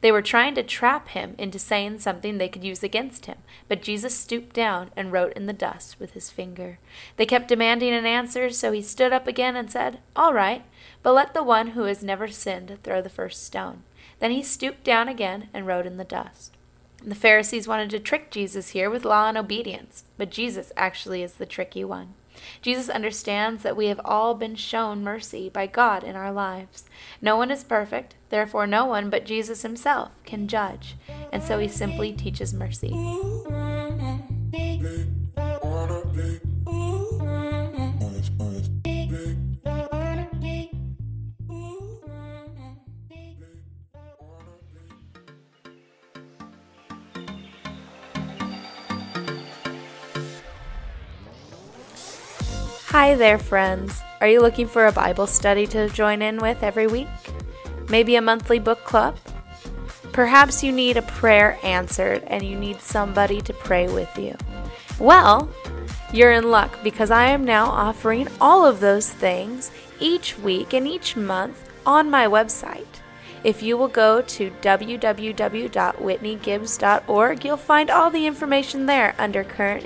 They were trying to trap him into saying something they could use against him, but Jesus stooped down and wrote in the dust with his finger. They kept demanding an answer, so he stood up again and said, All right, but let the one who has never sinned throw the first stone. Then he stooped down again and wrote in the dust. The Pharisees wanted to trick Jesus here with law and obedience, but Jesus actually is the tricky one. Jesus understands that we have all been shown mercy by God in our lives. No one is perfect, therefore, no one but Jesus himself can judge, and so he simply teaches mercy. Hi there, friends. Are you looking for a Bible study to join in with every week? Maybe a monthly book club? Perhaps you need a prayer answered and you need somebody to pray with you. Well, you're in luck because I am now offering all of those things each week and each month on my website. If you will go to www.whitneygibbs.org, you'll find all the information there under current